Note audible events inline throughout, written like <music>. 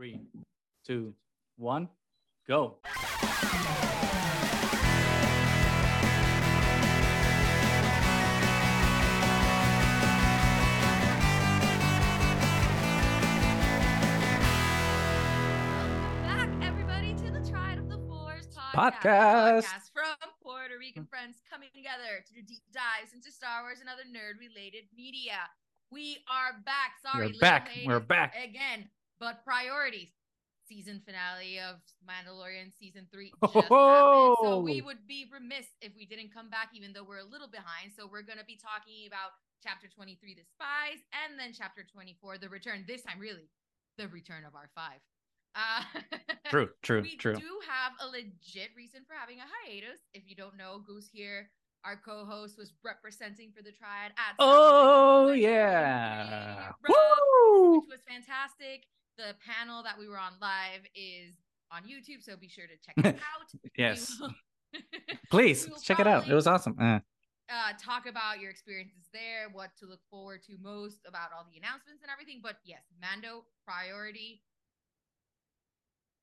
Three, two, one, go. back, everybody, to the Triad of the Force podcast. Podcast. From Puerto Rican friends coming together to do deep dives into Star Wars and other nerd-related media. We are back. Sorry, We're back. We're back. again. But priorities. Season finale of Mandalorian season three <laughs> happened, so we would be remiss if we didn't come back, even though we're a little behind. So we're gonna be talking about chapter 23, the spies, and then chapter 24, the return. This time, really, the return of our five. Uh, <laughs> True, true, we true. do have a legit reason for having a hiatus. If you don't know, Gus here, our co-host, was representing for the triad at Oh yeah. 2023, bro, Woo! which was fantastic. The panel that we were on live is on YouTube, so be sure to check <laughs> it out. Yes. will- <laughs> Please check it out. It was awesome. Uh, uh, talk about your experiences there, what to look forward to most about all the announcements and everything. But yes, Mando priority.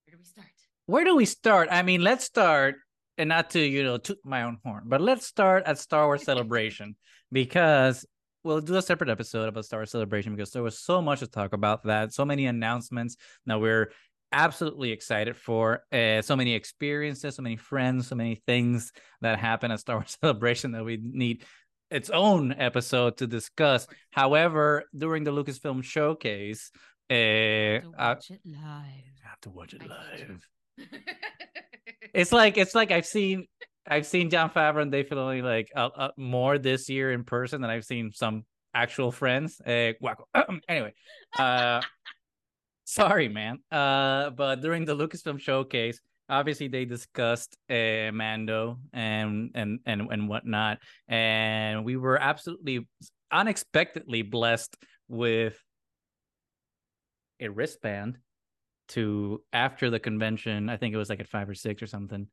Where do we start? where do we start? I mean, let's start and not to, you know, toot my own horn, but let's start at Star Wars <laughs> Celebration because we'll do a separate episode about Star Wars Celebration because there was so much to talk about that, so many announcements. Now we're absolutely excited for uh, so many experiences, so many friends, so many things that happen at Star Wars <laughs> Celebration that we need its own episode to discuss. However, during the Lucasfilm showcase, uh, I it live. have to watch it I live <laughs> it's like it's like I've seen I've seen Jon Favreau and Dave Filoni like uh, uh, more this year in person than I've seen some actual friends. Uh, <clears throat> anyway, uh, <laughs> sorry, man. Uh, but during the Lucasfilm showcase, obviously they discussed uh, Mando and and and and whatnot, and we were absolutely unexpectedly blessed with a wristband to after the convention i think it was like at five or six or something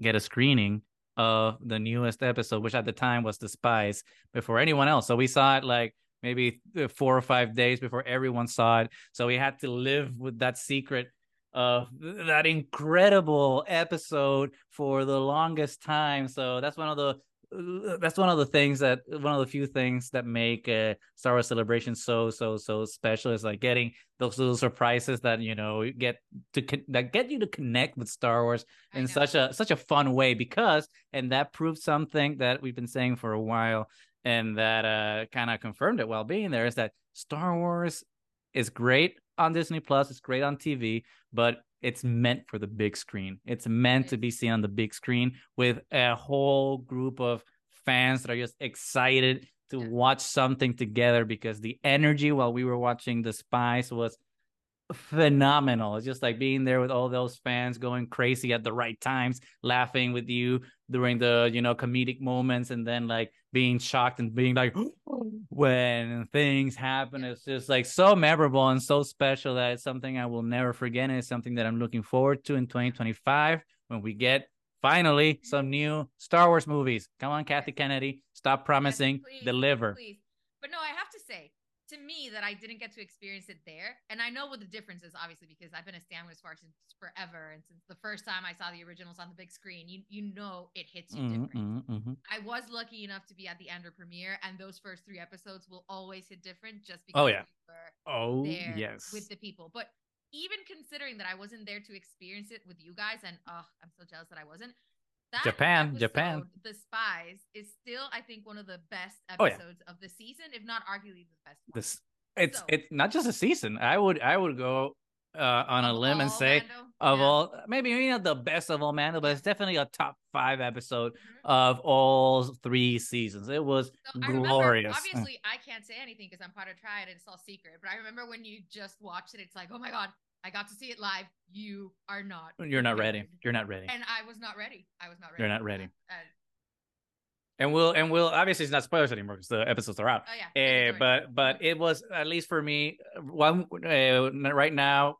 get a screening of the newest episode which at the time was the spies before anyone else. So we saw it like maybe four or five days before everyone saw it. So we had to live with that secret of that incredible episode for the longest time. So that's one of the that's one of the things that one of the few things that make uh, Star Wars Celebration so so so special is like getting those little surprises that you know get to con- that get you to connect with Star Wars I in know. such a such a fun way because and that proves something that we've been saying for a while and that uh kind of confirmed it while being there is that Star Wars is great on Disney Plus, it's great on TV, but it's meant for the big screen. It's meant to be seen on the big screen with a whole group of fans that are just excited to watch something together because the energy while we were watching The Spies was phenomenal. It's just like being there with all those fans going crazy at the right times, laughing with you during the, you know, comedic moments and then like being shocked and being like <gasps> when things happen. It's just like so memorable and so special that it's something I will never forget. And it's something that I'm looking forward to in 2025 when we get finally some new Star Wars movies. Come on, Kathy Kennedy. Stop promising, please, deliver. Please. But no, I have to say, to me, that I didn't get to experience it there. And I know what the difference is, obviously, because I've been a Star Wars fan since forever. And since the first time I saw the originals on the big screen, you you know it hits you Mhm, different. mhm, mhm. I was lucky enough to be at the Andor premiere, and those first three episodes will always hit different just because Oh, yeah. we were Oh, yes. with the people. But even considering that I wasn't there to experience it with you guys, and oh, I'm so jealous that I wasn't. That Japan, Japan. The Spies, is still, I think, one of the best Oh, yeah. episodes of the season, if not arguably the best. one. this it's So- it's not just a season. I would I would go uh, on a Of limb and say Mando, of yeah. all maybe maybe not the best of all Mando, but it's definitely a top five episode Mhm. of all three seasons. It was So I remember, glorious. obviously, I can't say anything because I'm part of Triad and it's all secret. But I remember when you just watched it, it's like, oh my god, I got to see it live. You are not. You're not ready. prepared. You're not ready. And I was not ready. I was not ready. You're not ready. Uh, And we'll and we'll obviously it's not spoilers anymore because the episodes are out. oh yeah. Sorry. but but it was at least for me one uh, right now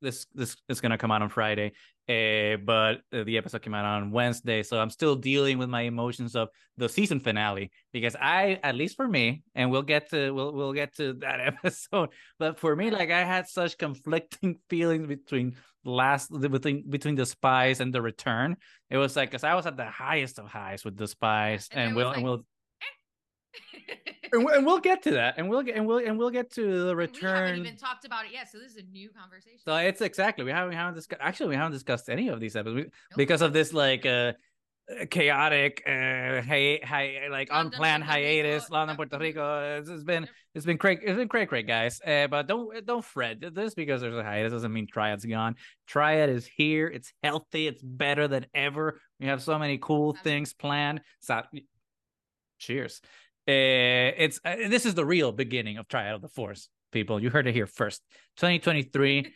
this this is gonna come out on Friday, uh, but uh, the episode came out on Wednesday, so I'm still dealing with my emotions of the season finale because I, at least for me, and we'll get to we'll we'll get to <laughs> that episode, but for me, like I had such conflicting <laughs> feelings between last between between the spies and the return. It was like because I was at the highest of highs with the spies, And and, we'll was, and we'll <laughs> and we'll, and we'll get to that, and we'll get and we'll and we'll get to the return. We haven't even talked about it yet, so this is a new conversation. So it's exactly we haven't we haven't discussed actually we haven't discussed any of these episodes. Nope. because of this like uh chaotic uh hi, hi, like London, unplanned Puerto Rico, hiatus London. Puerto Rico. It's, it's been it's been great it's been great great guys. Uh, but don't don't fret. This because there's a hiatus doesn't mean Triad's gone. Triad is here. It's healthy. It's better than ever. We have so many cool things planned. So cheers. uh, it's uh, this is the real beginning of Triad of the Force people you heard it here first 2023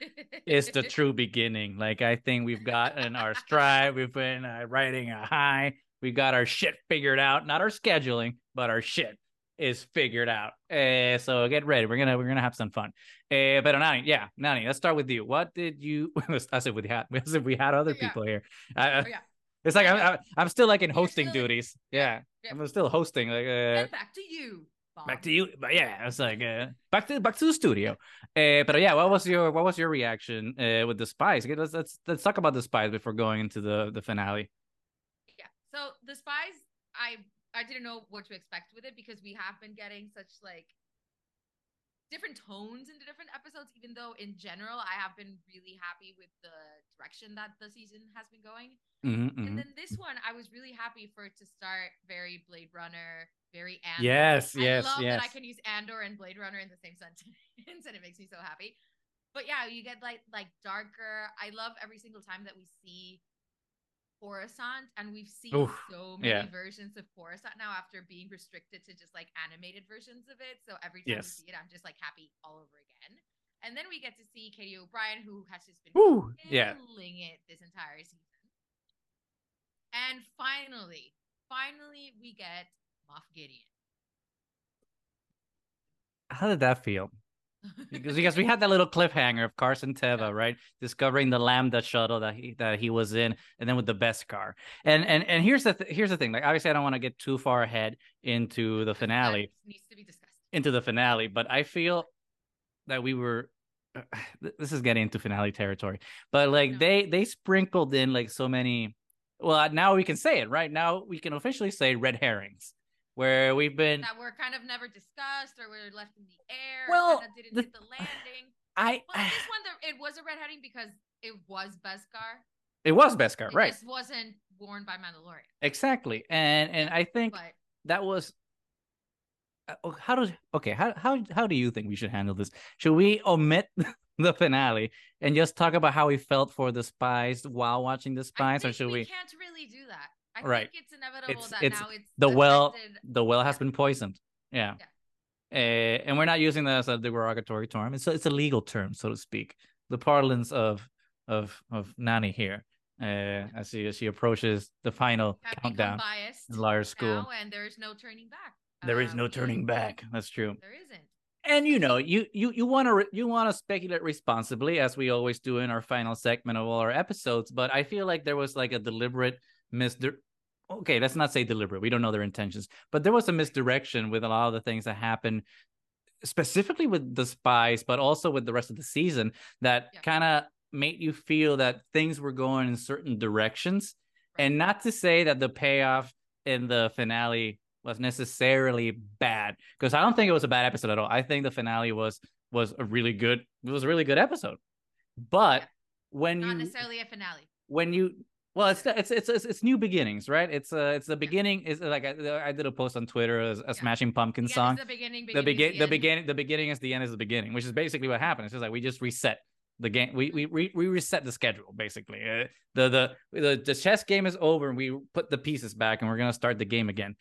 is the <laughs> true beginning. Like I think we've gotten our stride. We've been uh, riding a high. We got our shit figured out. Not our scheduling, but our shit is figured out. Uh, so get ready. We're gonna we're gonna have some fun. Uh, but Nani, yeah, Nani, let's start with you. What did you? <laughs> as if we had <laughs> as if we had other Yeah. people here. I, Oh, yeah. It's like I'm, I'm still like in hosting still- duties. Yeah, Yeah. I'm still hosting. Like uh, back to you. Bob. back to you but yeah it's like uh, back to back to the studio uh but yeah what was your what was your reaction uh with the spies Okay, let's let's let's talk about the spies before going into the the finale Yeah. So the spies, I I didn't know what to expect with it because we have been getting such like different tones in the different episodes. Even though in general, I have been really happy with the direction that the season has been going. Mhm, And mhm. then this one, I was really happy for it to start very Blade Runner, very Andor. yes yes I love yes that I can use Andor and Blade Runner in the same <laughs> sentence, and it makes me so happy. But yeah, you get like like darker. I love every single time that we see Coruscant, and we've seen Oof, so many yeah. versions of Coruscant now after being restricted to just like animated versions of it. So every time Yes. we see it, I'm just like happy all over again. And then we get to see Katy O'Brian, who has just been Woo, yeah killing it this entire season. And finally, finally, we get Moff Gideon. how did that feel because because we had that little cliffhanger of Carson Teva, Yeah. right, discovering the Lambda shuttle that he that he was in, and then with the Beskar. And and and here's the th- here's the thing. Like obviously, I don't want to get too far ahead into the finale, needs to be discussed. into the finale, but I feel that we were. <sighs> This is getting into finale territory, but like No. they they sprinkled in like so many. Well, now we can say it right now. We can officially say red herrings, where we've been. That were kind of never discussed or were left in the air. Well, or kind of didn't the- hit the landing. I Well, <sighs> this one, the, it was a red herring because it was Beskar. it was Beskar, It right? just wasn't worn by Mandalorian. Exactly, and and I think But that was. uh, oh, How does okay? How how how do you think we should handle this? Should we omit <laughs> the finale and just talk about how we felt for the spies while watching the I spies, or should we we? can't really do that. I Right. think it's inevitable It's- that it's now it's the well- The well has Yeah. been poisoned. Yeah. Uh, and we're not using that as a derogatory term. It's a, it's a legal term, so to speak. The parlance of of of Nani here, uh, as she as she approaches the final have countdown biased in Liar School. and there's no turning back. There is Um, no turning back. That's true. There isn't. And you know, you you you want to you want to speculate responsibly, as we always do in our final segment of all our episodes. But I feel like there was like a deliberate misdir. Okay, let's not say deliberate. We don't know their intentions, but there was a misdirection with a lot of the things that happened, specifically with the spies, but also with the rest of the season that Yeah. kind of made you feel that things were going in certain directions. And not to say that the payoff in the finale was necessarily bad because I don't think it was a bad episode at all. I think the finale was was a really good it was a really good episode. But Yeah. when Not you necessarily a finale. when you well it's it's it's it's, it's new beginnings, right? It's uh it's the beginning is like I, I did a post on Twitter as a Yeah. Smashing Pumpkin The song the beginning. the beginning begin is the end. beginning the beginning is the end is the beginning which is basically what happened it's just like we just reset the game we we we, we reset the schedule basically uh, the, the the the chess game is over and we put the pieces back and we're gonna start the game again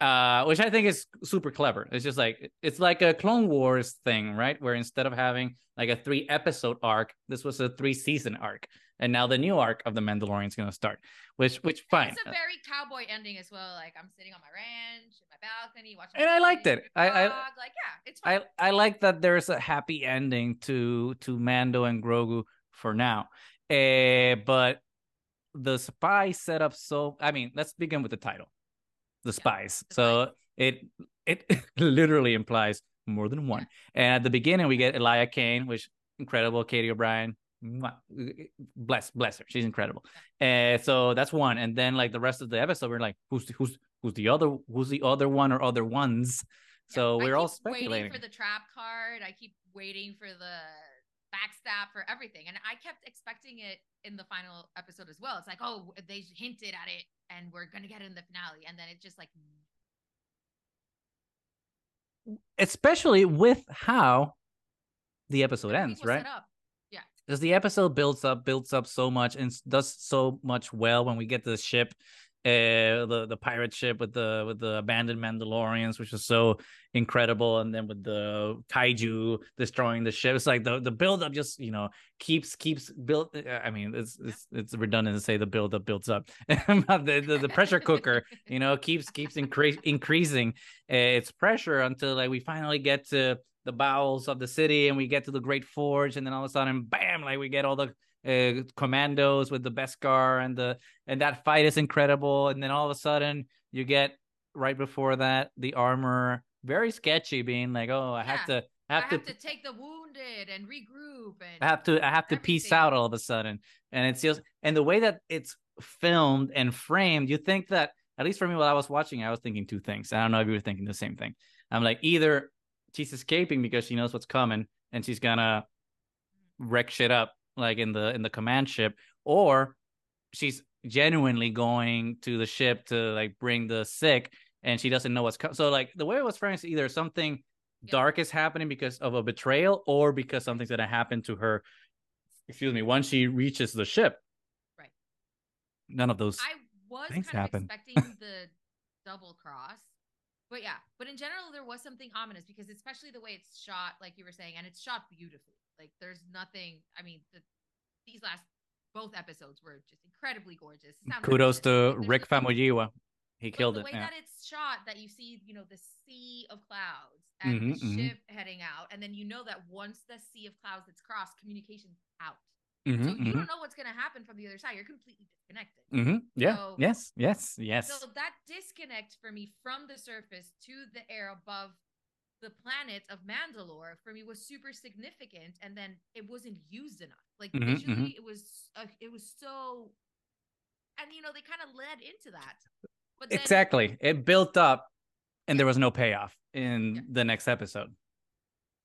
uh which i think is super clever it's just like it's like a clone wars thing right where instead of having like a three episode arc this was a three season arc and now the new arc of the mandalorian is gonna start which which fine It's a very cowboy ending as well. Like I'm sitting on my ranch, in my balcony, watching. And I liked it. I- I- like yeah, it's fine. I I like that there's a happy ending to to Mando and Grogu for now. Uh, but the spy set up so I mean, let's begin with the title. The spies. the so spies. it it <laughs> literally implies more than one. And at the beginning we get Elia Kane, which incredible, Katy O'Brian. Bless bless her. She's incredible. Uh, so that's one. And then like the rest of the episode, we're like, who's who's who's the other who's the other one or other ones? So I we're all speculating. Waiting for the trap card. I keep waiting for the backstab for everything, and I kept expecting it in the final episode as well. It's like, oh, they hinted at it, and we're gonna get it in the finale, and then it's just like, especially with how the episode ends, right? Because the episode builds up, builds up so much, and does so much well when we get the ship, uh, the the pirate ship with the with the abandoned Mandalorians, which is so incredible, and then with the kaiju destroying the ship. It's like the the build up just you know keeps keeps build. I mean, it's it's it's redundant to say the build up builds up. <laughs> the, the the pressure cooker, you know, keeps keeps increase increasing uh, its pressure until like we finally get to the bowels of the city and we get to the Great Forge, and then all of a sudden, bam! Like we get all the uh, commandos with the Beskar, and the and that fight is incredible. And then all of a sudden, you get right before that the armor very sketchy, being like, oh, I have Yeah. to I have, have to. to take the wounded and regroup, and I have to I have to piece everything. out all of a sudden. And it's just and the way that it's filmed and framed, you think that at least for me while I was watching, I was thinking two things. I don't know if you were thinking the same thing. I'm like either she's escaping because she knows what's coming and she's gonna wreck shit up like in the in the command ship, or she's genuinely going to the ship to like bring the sick and she doesn't know what's coming. So like the way it was framed is either something dark is happening because of a betrayal or because something's gonna happen to her excuse me once she reaches the ship Right. none of those I was Things kind happen. of expecting the double cross. But yeah, but in general, there was something ominous because especially the way it's shot, like you were saying, and it's shot beautifully. Like there's nothing. I mean, the, these last both episodes were just incredibly gorgeous. Kudos to Rick Famuyiwa he but killed the it way yeah. that it's shot, that you see, you know, the sea of clouds and Mhm, the mhm. ship heading out, and then you know that once the sea of clouds is crossed, communication's out. Mhm, So you mhm, don't know what's going to happen from the other side. You're completely disconnected. Mm-hmm, yeah So- yes yes yes So that disconnect for me from the surface to the air above the planet of Mandalore for me was super significant, and then it wasn't used enough. Like Mhm, visually, it was uh, it was so, and you know they kind of led into that. But then, exactly it built up and there was no payoff in Yeah. the next episode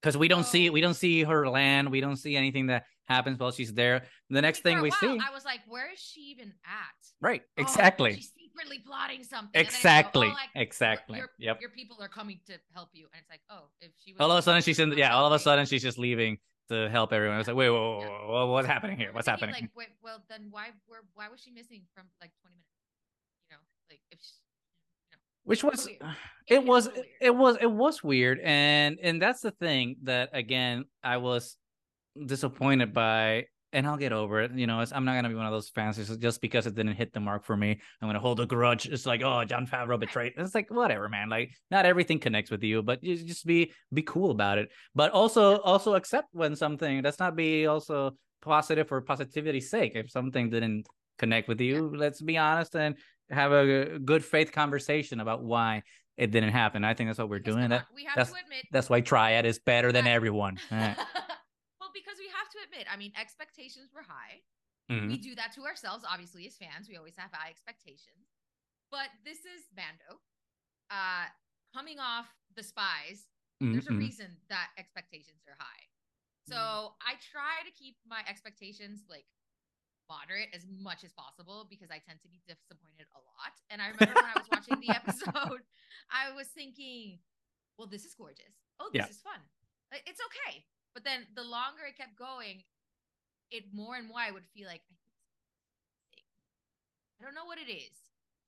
because we don't see we don't see her land we don't see anything that happens while she's there. The next thing we while, see I was like, where is she even at? right Oh, exactly. she's secretly plotting something. And then it's like, exactly oh, like, exactly. Your, yep. your people are coming to help you, and it's like, oh, if she was all of a sudden she's in yeah all of a sudden she's just leaving to help everyone. It's like wait whoa, whoa, whoa, whoa, what's happening here? What's happening? Like, wait, well, then why were why was she missing from like 20 minutes? You know, like if she, which was weird. Uh, it hit was it was it was weird and and that's the thing that again i was disappointed by and i'll get over it you know it's, i'm not gonna be one of those fans who's just because it didn't hit the mark for me i'm gonna hold a grudge it's like oh jon favreau betrayed it's like whatever man like not everything connects with you but you just be be cool about it but also also accept when something let's not be also positive for positivity's sake if something didn't connect with you let's be honest and have a good faith conversation about why it didn't happen. I think that's what we're Because, doing. That we have that's- to admit. that's why Triad is better than everyone. <laughs> Eh. well, because we have to admit, I mean, expectations were high. Mhm. We do that to ourselves, obviously, as fans. We always have high expectations. But this is Mando. Uh, coming off the spies, there's a Mhm. reason that expectations are high. So I try to keep my expectations like moderate as much as possible because I tend to be disappointed a lot. And I remember when I was watching the <laughs> episode, I was thinking, well, this is gorgeous. Oh, this Yeah. is fun. It's okay. But then the longer it kept going, it more and more I would feel like I think it's I don't know what it is.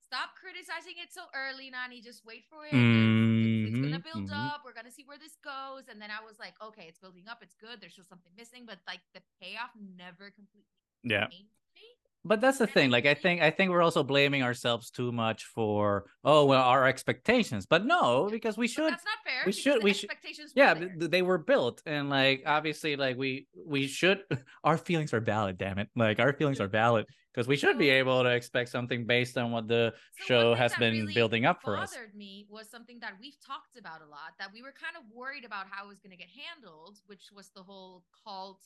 Stop criticizing it so early, Nani. Just wait for it. It's, it's, it's gonna Mhm, build mhm. up. We're gonna see where this goes. And then I was like, okay, it's building up. It's good. There's still something missing, but like the payoff never completely Yeah. but that's the thing like i think- think i think we're also blaming ourselves too much for oh well our expectations but no because we But should that's not fair. we should- we should- expectations were yeah there. they were built and like obviously like we we should <laughs> our feelings are valid damn it like our feelings are valid because we should be able to expect something based on what the So show has been really building up for us bothered me was something that we've talked about a lot that we were kind of worried about how it was going to get handled, which was the whole cult,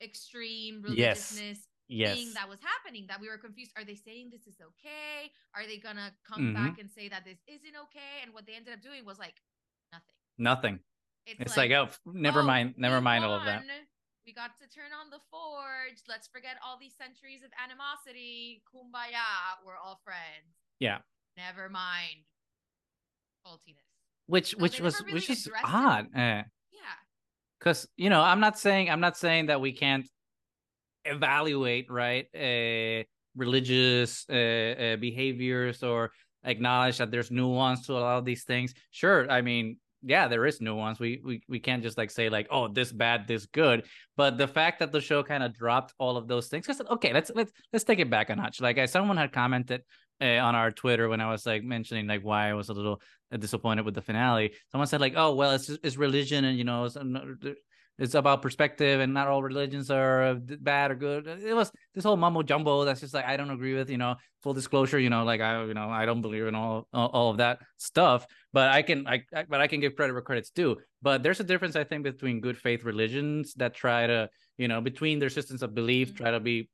extreme Yes. religiousness yes thing that was happening. That we were confused. Are they saying this is okay? Are they gonna come Mhm. back and say that this isn't okay? And what they ended up doing was like nothing. nothing It's, it's like, oh never oh, mind never mind all of that. We got to turn on the forge. Let's forget all these centuries of animosity. Kumbaya. We're all friends. Yeah. Never mind. Faultiness. which So which was never which is odd eh. Because you know i'm not saying i'm not saying that we can't evaluate right uh religious uh, uh behaviors or acknowledge that there's nuance to a lot of these things. Sure i mean yeah there is nuance. We we, we can't just like say like oh this bad this good. But the fact that the show kind of dropped all of those things because okay let's let's let's take it back a notch. Like someone had commented uh, on our twitter when i was like mentioning like why i was a little uh, disappointed with the finale someone said like oh well it's just, it's religion and you know it's, it's about perspective and not all religions are uh, bad or good it was this whole mumbo jumbo that's just like i don't agree with you know full disclosure you know like i you know i don't believe in all all, of that stuff but i can I, I but i can give credit where credit's due but there's a difference i think between good faith religions that try to you know between their systems of belief Mhm. try to be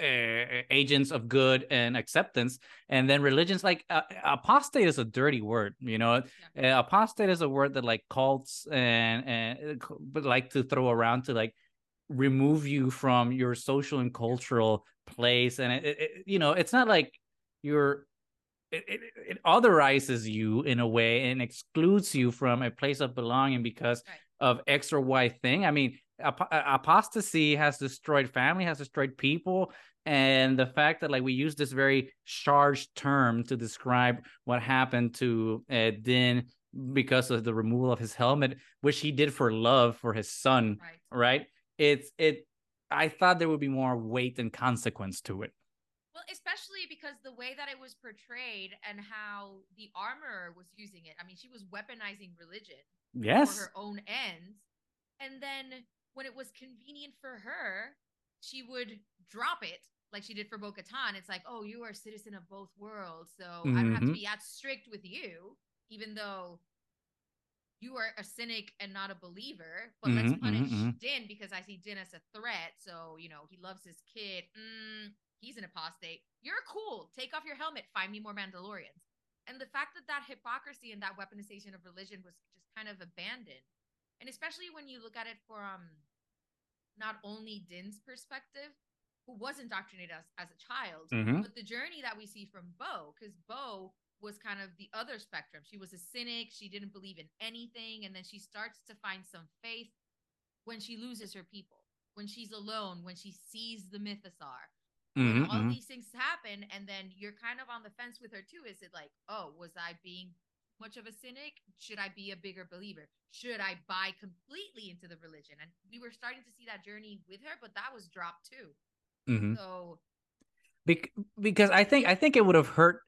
uh, agents of good and acceptance and then religions like uh, apostate is a dirty word you know? Uh, apostate is a word that like cults and and but like to throw around to like remove you from your social and cultural place and it, it, it- you know it's not like you're it, it, it otherizes you in a way and excludes you from a place of belonging because Right. of x or y thing. I mean ap- apostasy has destroyed family has destroyed people and the fact that like we use this very charged term to describe what happened to uh, din because of the removal of his helmet which he did for love for his son Right. right it's it i thought there would be more weight and consequence to it Well, especially because the way that it was portrayed and how the armorer was using it. I mean, she was weaponizing religion yes for her own ends. And then when it was convenient for her, she would drop it like she did for Bo Katan. It's like, oh, you are a citizen of both worlds. So I don't have to Mhm. be that strict with you, even though you are a cynic and not a believer. But let's Mhm, mhm, punish mhm. Din because I see Din as a threat. So, you know, he loves his kid. Mm, he's an apostate. You're cool. Take off your helmet. Find me more Mandalorians. And the fact that that hypocrisy and that weaponization of religion was just kind of abandoned, and especially when you look at it from not only Din's perspective, who was indoctrinated as, as a child, Mhm. but the journey that we see from Bo, because Bo was kind of the other spectrum. She was a cynic. She didn't believe in anything. And then she starts to find some faith when she loses her people, when she's alone, when she sees the Mythosaur, Mhm, all mhm. these things happen and then you're kind of on the fence with her too is it like oh was i being much of a cynic should i be a bigger believer should i buy completely into the religion and we were starting to see that journey with her but that was dropped too Mhm. so Bec- because I think I think it would have hurt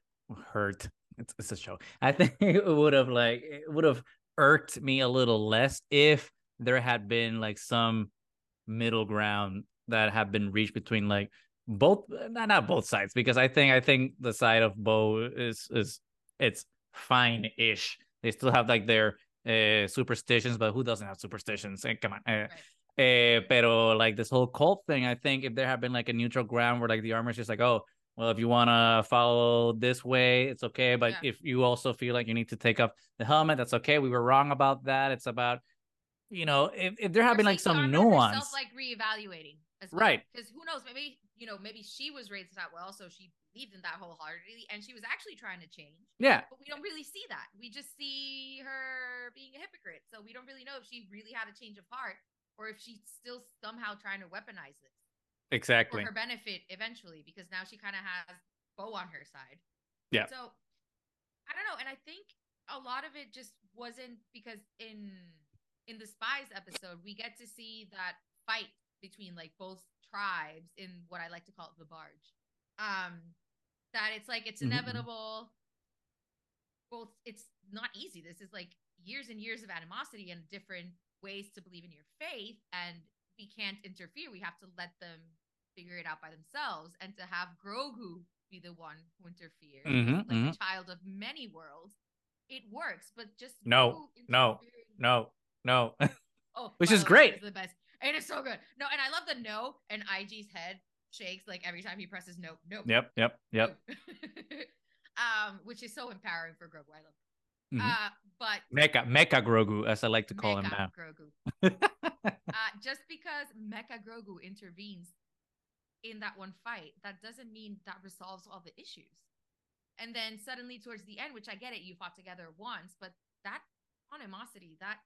hurt. It's it's a show. I <laughs> think it would have like it would have irked me a little less if there had been like some middle ground that had been reached between like both not not both sides because I think I think the side of Bo is is it's fine ish. They still have like their uh, superstitions, but who doesn't have superstitions? Eh, come on. eh. Eh, pero like this whole cult thing, I think if there had been like a neutral ground where like the armor is just like, oh, well, if you want to follow this way, it's okay. But Yeah. if you also feel like you need to take off the helmet, that's okay. We were wrong about that. It's about, you know, if, if there had Or been like some nuance. herself, like reevaluating well. Right. because who knows maybe you know maybe she was raised that well so she believed in that wholeheartedly and she was actually trying to change yeah. but we don't really see that. We just see her being a hypocrite. So we don't really know if she really had a change of heart or if she's still somehow trying to weaponize this Exactly. for her benefit eventually because now she kind of has Bo on her side. Yeah. So I don't know, and I think a lot of it just wasn't because in in the spies episode we get to see that fight between like both tribes in what I like to call the barge. Um, that it's like it's Mhm, mhm. inevitable. Well, it's not easy. This is like years and years of animosity and different ways to believe in your faith, and we can't interfere. We have to let them figure it out by themselves, and to have Grogu be the one who interferes, Mhm, like mhm. a child of many worlds, it works. But just No, no, No, no. Oh, <laughs> Which is great. It's the best. It is so good. No, and I love the no, and IG's head shakes like every time he presses nope, nope. yep, yep, yep. no. <laughs> um, which is so empowering for Grogu. I love. Mhm. Uh, but Mecha, Mecha Grogu, as I like to call him Mecha now. Grogu. <laughs> Uh, just because Mecha Grogu intervenes in that one fight, that doesn't mean that resolves all the issues. And then suddenly, towards the end, which I get it, you fought together once, but that animosity, that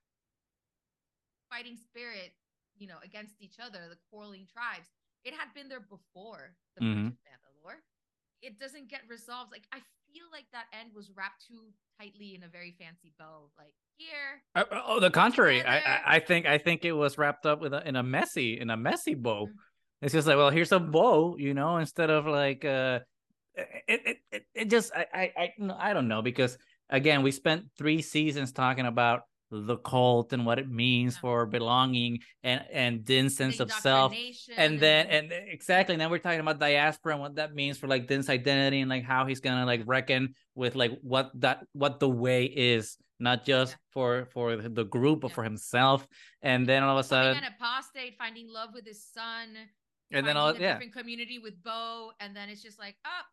fighting spirit, you know, against each other, the quarreling tribes, it had been there before the Mhm. Bridge of Mandalore. It doesn't get resolved. Like I feel like that end was wrapped too tightly in a very fancy bow. Like here, Uh, oh, the contrary. I. I, think, I think it was wrapped up with a, in a messy, in a messy bow. Mm. It's just like, well, here's a bow, you know, instead of like, uh, it, it, it, it just, I, I, I, no, I don't know because again, we spent three seasons talking about the cult and what it means Yeah. for belonging and and Din's sense of self and then and exactly now we're talking about diaspora and what that means for like Din's identity and like how he's gonna like reckon with like what that what the way is not just Yeah. for for the group but Yeah. for himself and then all of a sudden an apostate, finding love with his son, and then all yeah different community with Bo, and then it's just like, oh,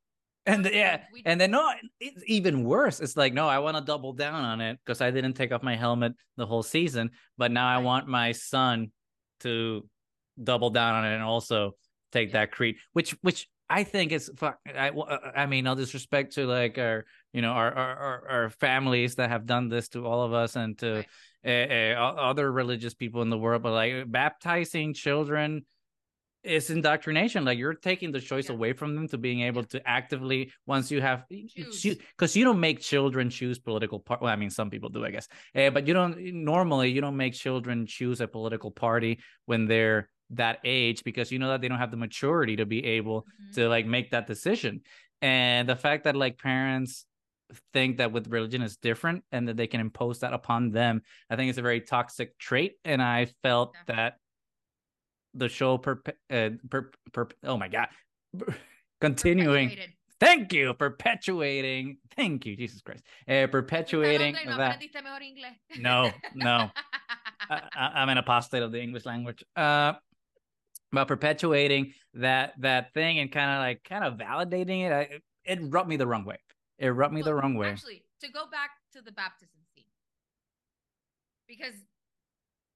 and Okay, yeah we- and then no it's even worse it's like no i want to double down on it because i didn't take off my helmet the whole season but now i want my son to double down on it and also take Yeah. that creed which which i think is fuck i i mean no disrespect to like our you know our our our, our families that have done this to all of us and to Right. uh, uh, other religious people in the world but like baptizing children is indoctrination like you're taking the choice Yeah. away from them to being able to actively once you have because you don't make children choose political part well i mean some people do i guess uh, but you don't normally you don't make children choose a political party when they're that age because you know that they don't have the maturity to be able Mhm. to like make that decision and the fact that like parents think that with religion is different and that they can impose that upon them i think it's a very toxic trait and i felt Yeah. that the show per, uh, per, per oh my god <laughs> continuing thank you perpetuating thank you jesus christ uh, perpetuating no that aprendiste mejor inglés. No, no. <laughs> I, I'm an apostate of the English language. Uh, but perpetuating that that thing and kind of like kind of validating it, I, it rubbed me the wrong way. It rubbed me the wrong way. Actually, to go back to the baptism scene, because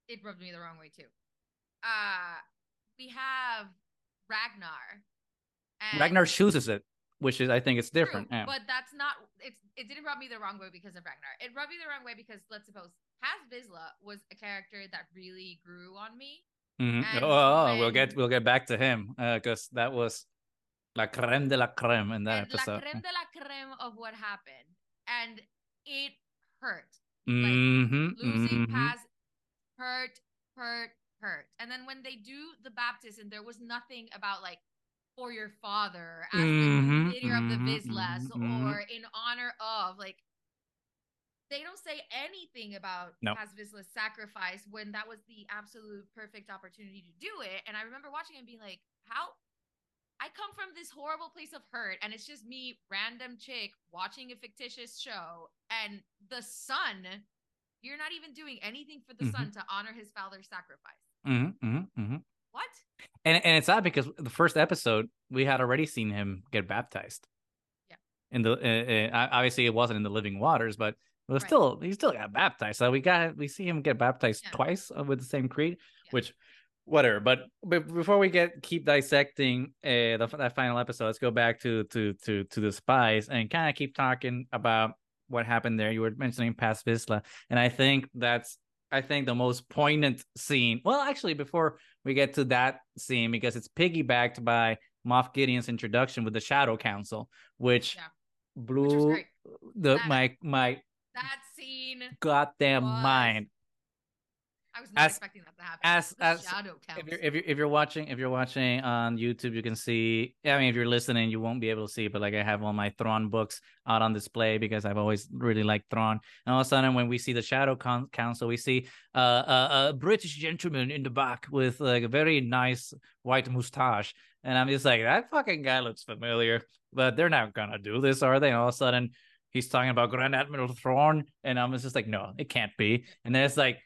it rubbed me the wrong way too. Uh we have Ragnar. And Ragnar chooses it, which is I think it's True, different. yeah. But that's not. It's it didn't rub me the wrong way because of Ragnar. It rubbed me the wrong way because let's suppose Paz Vizsla was a character that really grew on me. Mhm. Oh, oh, we'll get we'll get back to him because that was la creme de la creme in that and la episode. creme de la creme of what happened, and it hurt. Mhm, Losing mhm. Paz hurt, hurt, hurt. And then when they do the baptism, there was nothing about like for your father as Mhm, the leader of the Vizslas mhm, mhm. or in honor of like they don't say anything about No. Paz Vizsla's sacrifice when that was the absolute perfect opportunity to do it. And I remember watching and being like, how I come from this horrible place of hurt, and it's just me, random chick, watching a fictitious show, and the son, you're not even doing anything for the Mhm. son to honor his father's sacrifice. Mhm, mhm, mhm. What? And and it's odd because the first episode we had already seen him get baptized. Yeah. In the uh, uh, obviously it wasn't in the living waters, but it was Right. still he still got baptized. So we got we see him get baptized Yeah. twice uh, with the same creed, Yeah. which whatever. But, but before we get keep dissecting uh, the that final episode, let's go back to to to to the spies and kind of keep talking about what happened there. You were mentioning Paz Vizsla, and I think that's I think the most poignant scene. Well, actually, before we get to that scene, because it's piggybacked by Moff Gideon's introduction with the Shadow Council, which Yeah. blew great. the That- my my That scene. goddamn mind. I was not As- expecting that to happen. as- as- shadow if you're, if you're if you're watching if you're watching on YouTube, you can see. I mean, if you're listening, you won't be able to see. But like, I have all my Thrawn books out on display because I've always really liked Thrawn. And all of a sudden, when we see the Shadow Con- Council, we see uh, a, a British gentleman in the back with like a very nice white mustache, and I'm just like, that fucking guy looks familiar. But they're not gonna do this, are they? And all of a sudden, he's talking about Grand Admiral Thrawn, and I'm just like, no, it can't be. And then it's like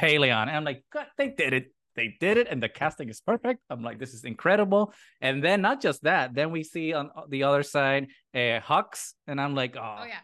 Pellaeon. And I'm like, God, they did it. They did it, and the casting is perfect. I'm like, this is incredible. And then not just that, then we see on the other side uh, Hux, and I'm like, oh, oh yeah.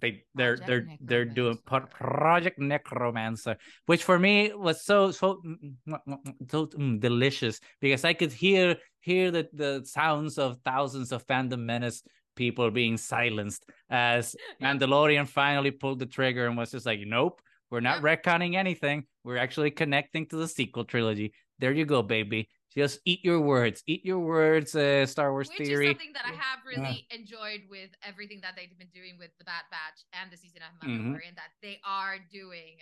they they're Project they're they're doing Pro- Project Necromancer, which for me was so so mm, mm, mm, so mm, delicious because I could hear hear the the sounds of thousands of fandom menace people being silenced as <laughs> Mandalorian finally pulled the trigger and was just like, nope, we're not retconning anything. We're actually connecting to the sequel trilogy. There you go, baby. Just eat your words. Eat your words, uh, Star Wars Which theory. is something that I have really enjoyed with everything that they've been doing with the Bad Batch and the season of Mhm. Mandalorian, that they are doing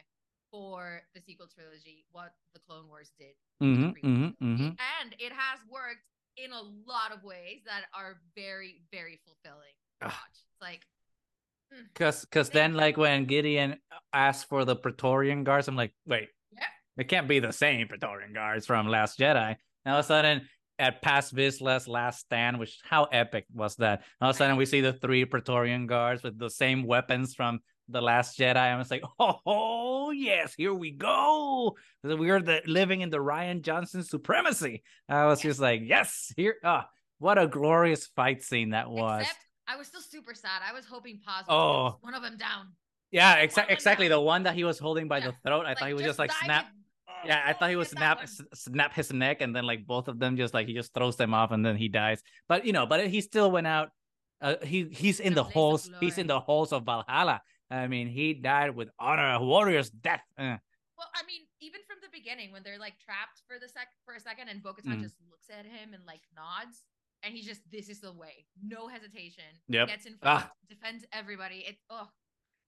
for the sequel trilogy what the Clone Wars did. with the hmm prequel hmm trilogy. hmm And it has worked in a lot of ways that are very, very fulfilling to watch. It's like, Cause, cause then like when Gideon asked for the Praetorian guards, I'm like, wait, Yeah. it can't be the same Praetorian guards from Last Jedi. And all of a sudden, at Paz Vizsla's last stand, which how epic was that? All of a sudden, we see the three Praetorian guards with the same weapons from the Last Jedi. I'm just like, oh, <laughs> oh yes, here we go. We're the living in the Rian Johnson supremacy. I was just like, yes, here. Ah, what a glorious fight scene that was. except I was still super sad. I was hoping Paz Oh. one of them down. Yeah, exa- exactly. down. The one that he was holding by Yeah. the throat. I thought he was just like snap. it. Yeah, I thought he would snap s- snap his neck, and then like both of them just like he just throws them off, and then he dies. But you know, but he still went out. Uh, he he's in the blaze halls. He's in the halls of Valhalla. I mean, he died with honor, a warrior's death. Uh, Well, I mean, even from the beginning, when they're like trapped for the sec for a second, and Bo-Katan Mm. just looks at him and like nods, and he's just, "This is the way, no hesitation." Yep. Gets in Ah. defends everybody. It's oh,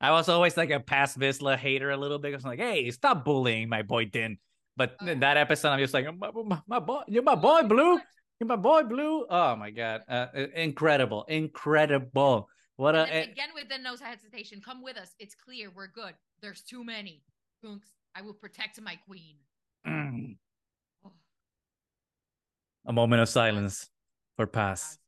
I was always like a Paz Vizsla hater a little bit. I was like, hey, stop bullying my boy Din. But Oh, in that episode, I'm just like, my, my, my boy, you're my boy, Blue. You're my boy, Blue. Oh my god, uh, incredible, incredible. What a And eh, again with the no hesitation, come with us. It's clear we're good. There's too many. Gunks, I will protect my queen. mm, Oh, a moment of silence for Paz. Paz.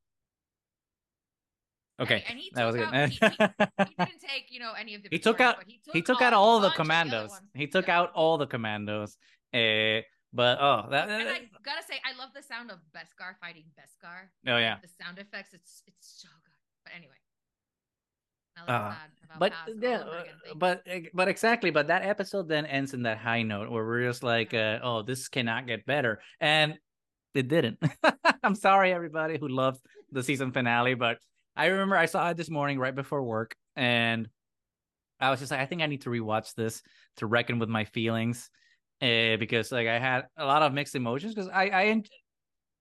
Okay, and he that was good. out- he- he didn't take, you know, any of the. <laughs> He took out- he took, he took out all the bunch of other commandos. ones. He took Yeah. out all the commandos. Uh, but oh, that. And I gotta say, I love the sound of Beskar fighting Beskar. oh yeah. The sound effects, it's it's so good. But anyway. Uh, about but yeah, again. Thank but but exactly. But that episode then ends in that high note where we're just like, uh, oh, this cannot get better, and it didn't. <laughs> I'm sorry, everybody who loved the season finale, but I remember I saw it this morning right before work, and I was just like, I think I need to rewatch this to reckon with my feelings, uh, because like I had a lot of mixed emotions because I I en-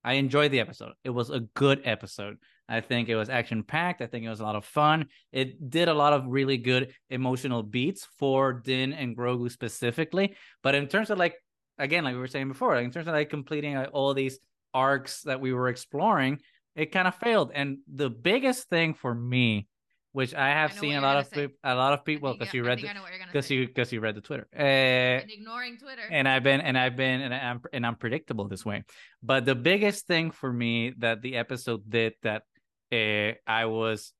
I enjoyed the episode. It was a good episode. I think it was action packed. I think it was a lot of fun. It did a lot of really good emotional beats for Din and Grogu specifically. But in terms of like, again, like we were saying before, like in terms of like completing like, all these arcs that we were exploring, it kind of failed. And the biggest thing for me, which I have I seen a lot of peop- a lot of people because you I read the I know what you're gonna because you because you read the Twitter. Uh, And ignoring Twitter. and I've been and I've been and I'm and I'm predictable this way. But the biggest thing for me that the episode did that uh, I was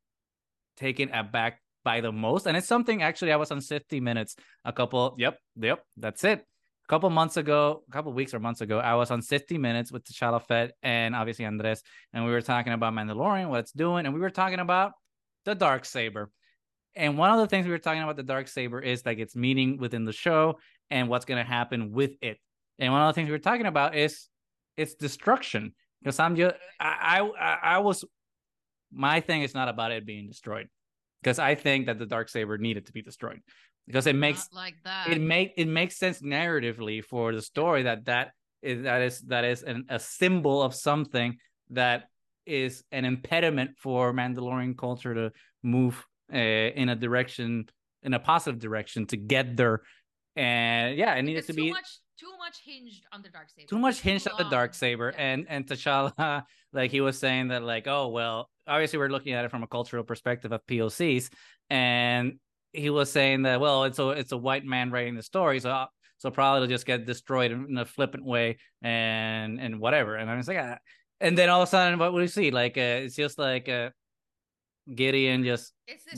taken aback by the most, and it's something actually I was on 50 minutes a couple. Yep, yep, that's it. A couple months ago, a couple weeks or months ago, I was on 50 minutes with T'Challa Fett and obviously Andres, and we were talking about Mandalorian, what it's doing, and we were talking about the dark saber. And one of the things we were talking about the dark saber is like its meaning within the show and what's going to happen with it. And one of the things we were talking about is its destruction. Because I'm just, I, I, I was, my thing is not about it being destroyed. Because I think that the dark saber needed to be destroyed. Because it makes Not like that. it make it makes sense narratively for the story that that is that is that is an, a symbol of something that is an impediment for Mandalorian culture to move uh, in a direction in a positive direction to get there and yeah, it needed It's to too be much too much hinged on the dark saber. too much hinged on the dark saber Yeah. and and T'Challa <laughs> like he was saying that like oh well obviously we're looking at it from a cultural perspective of POCs and he was saying that well it's a it's a white man writing the story so so probably it'll just get destroyed in a flippant way and and whatever and I was like ah. and then all of a sudden what we see like uh, it's just like uh, Gideon just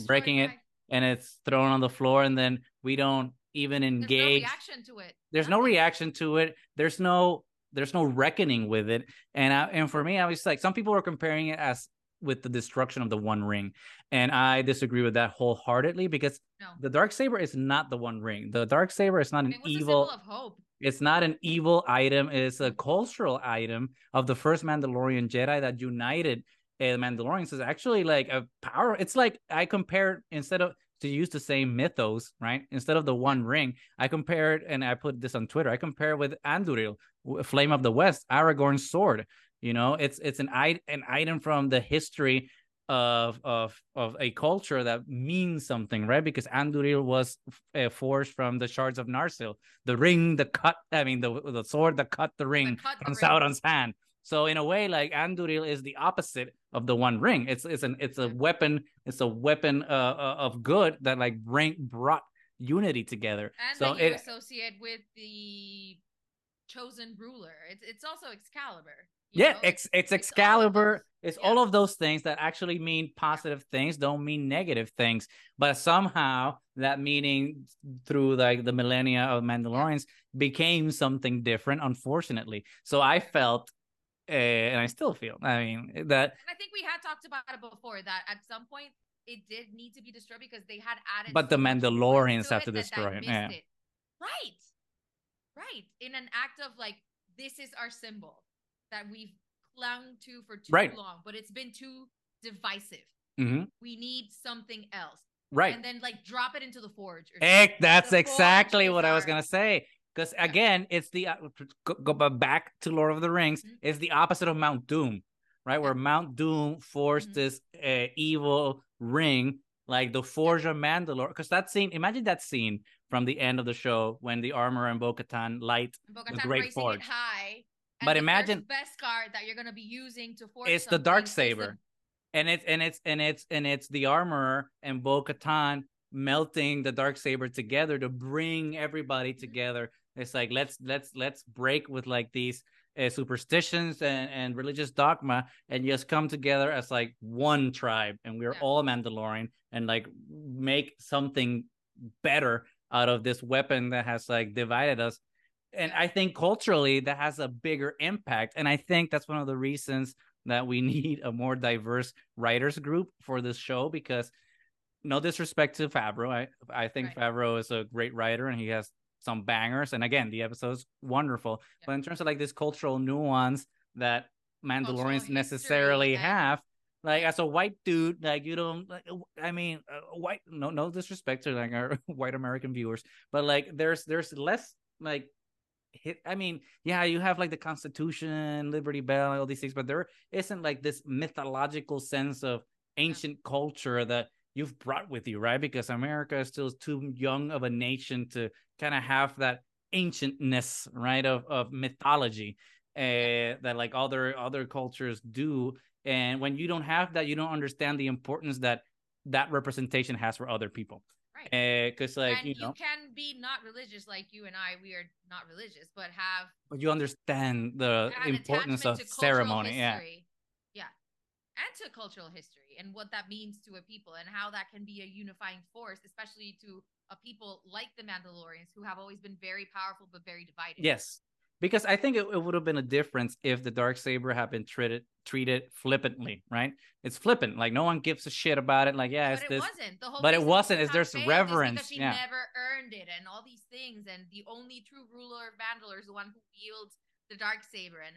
breaking it and it's thrown on the floor and then we don't even engage. There's no reaction to it. there's no reaction to it there's no there's no reckoning with it and I, and for me i was like some people are comparing it as with the destruction of the one ring and i disagree with that wholeheartedly because No. the dark saber is not the one ring. The dark saber is not an It was a evil symbol of hope. it's not an evil item. It's a cultural item of the first mandalorian jedi that united uh, mandalorians. Is actually like a power it's like i compare instead of to use the same mythos right? Instead of the one ring i compare it and i put this on twitter i compare it with anduril flame of the west aragorn's sword you know it's it's an an item from the history of of of a culture that means something right because anduril was uh, forged from the shards of narsil the ring the cut i mean the the sword that cut the ring cut the from ring. sauron's hand so in a way like anduril is the opposite of the one ring it's it's an it's a weapon it's a weapon uh, uh, of good that like bring brought unity together And so that you it associate with the chosen ruler. It's it's also Excalibur. Yeah know? it's it's it's excalibur it's Yeah. all of those things that actually mean positive things don't mean negative things but somehow that meaning through like the millennia of mandalorians became something different unfortunately so i felt uh, and i still feel i mean that And I think we had talked about it before that at some point it did need to be destroyed because they had added. But the so Mandalorians have to it that I destroy it, yeah. it. Right, right. In an act of like, this is our symbol that we've clung to for too Right. long, but it's been too divisive. mhm, We need something else, right and then like drop it into the forge. Or Eh, that's The exactly is what I was gonna say. Because again, it's the uh, go, go back to Lord of the Rings. Mhm. It's the opposite of Mount Doom, right? Where Mount Doom forced Mhm. this uh, evil ring, like the Forge of Mandalore. Because that scene, imagine that scene from the end of the show when the armor and Bo-Katan light. And the Bo-Katan Great Forge. it high. And But imagine- best card that you're gonna be using to force. It's the dark the- saber. and it's and it's and it's and it's the armorer and Bo-Katan melting the dark saber together to bring everybody Mm-hmm. together. It's like let's let's let's break with like these uh, superstitions and and religious dogma and just come together as like one tribe and we're Yeah. all Mandalorian and like make something better out of this weapon that has like divided us. And I think culturally that has a bigger impact. And I think that's one of the reasons that we <laughs> need a more diverse writers group for this show because no disrespect to Favreau. I I think Right. Favreau is a great writer and he has some bangers. And again, the episode's wonderful. Yeah. But in terms of like this cultural nuance that Mandalorians history necessarily and- have, like as a white dude, like you don't like I mean uh, white no no disrespect to like our <laughs> white American viewers, but like there's there's less like hit I mean, yeah, you have like the Constitution, Liberty Bell, all these things, but there isn't like this mythological sense of ancient culture that you've brought with you, right? Because America is still too young of a nation to kind of have that ancientness, right, of of mythology uh, that like other other cultures do. And when you don't have that, you don't understand the importance that that representation has for other people. Right. Eh, because like and you know, can be not religious like you and I. We are not religious, but have but you understand the importance of ceremony. Yeah. Yeah. And to cultural history and what that means to a people and how that can be a unifying force, especially to a people like the Mandalorians who have always been very powerful but very divided. Yes, because I think it, it would have been a difference if the dark saber had been treated treated flippantly, right? It's flippant, like no one gives a shit about it. Like, yeah, But it's it this. wasn't. The whole but it wasn't, is there's reverence, because she yeah. never earned it and all these things. And the only true ruler of Mandalore is the one who wields the dark saber. And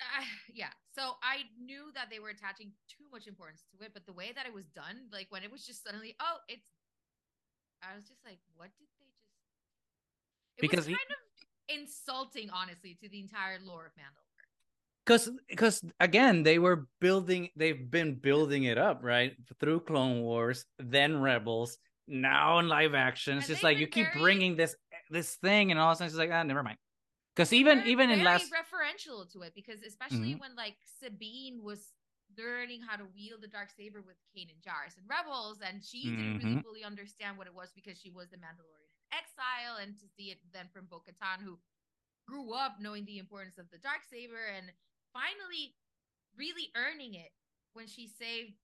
uh, <sighs> yeah, so I knew that they were attaching too much importance to it, but the way that it was done, like when it was just suddenly, oh, it's, I was just like, what did they just? It Because was he- of insulting, honestly, to the entire lore of Mandalore. because because again they were building they've been building it up right through clone wars then rebels now in live action, it's And just like you keep very- bringing this this thing, and all of a sudden it's like, ah, never mind. Because even even in last, referential to it because especially Mhm. when like Sabine was learning how to wield the dark saber with Kanan Jarrus and Rebels, and she didn't really Mhm. fully understand what it was because she was the Mandalorian exile, and to see it then from Bo-Katan, who grew up knowing the importance of the dark saber, and finally really earning it when she saved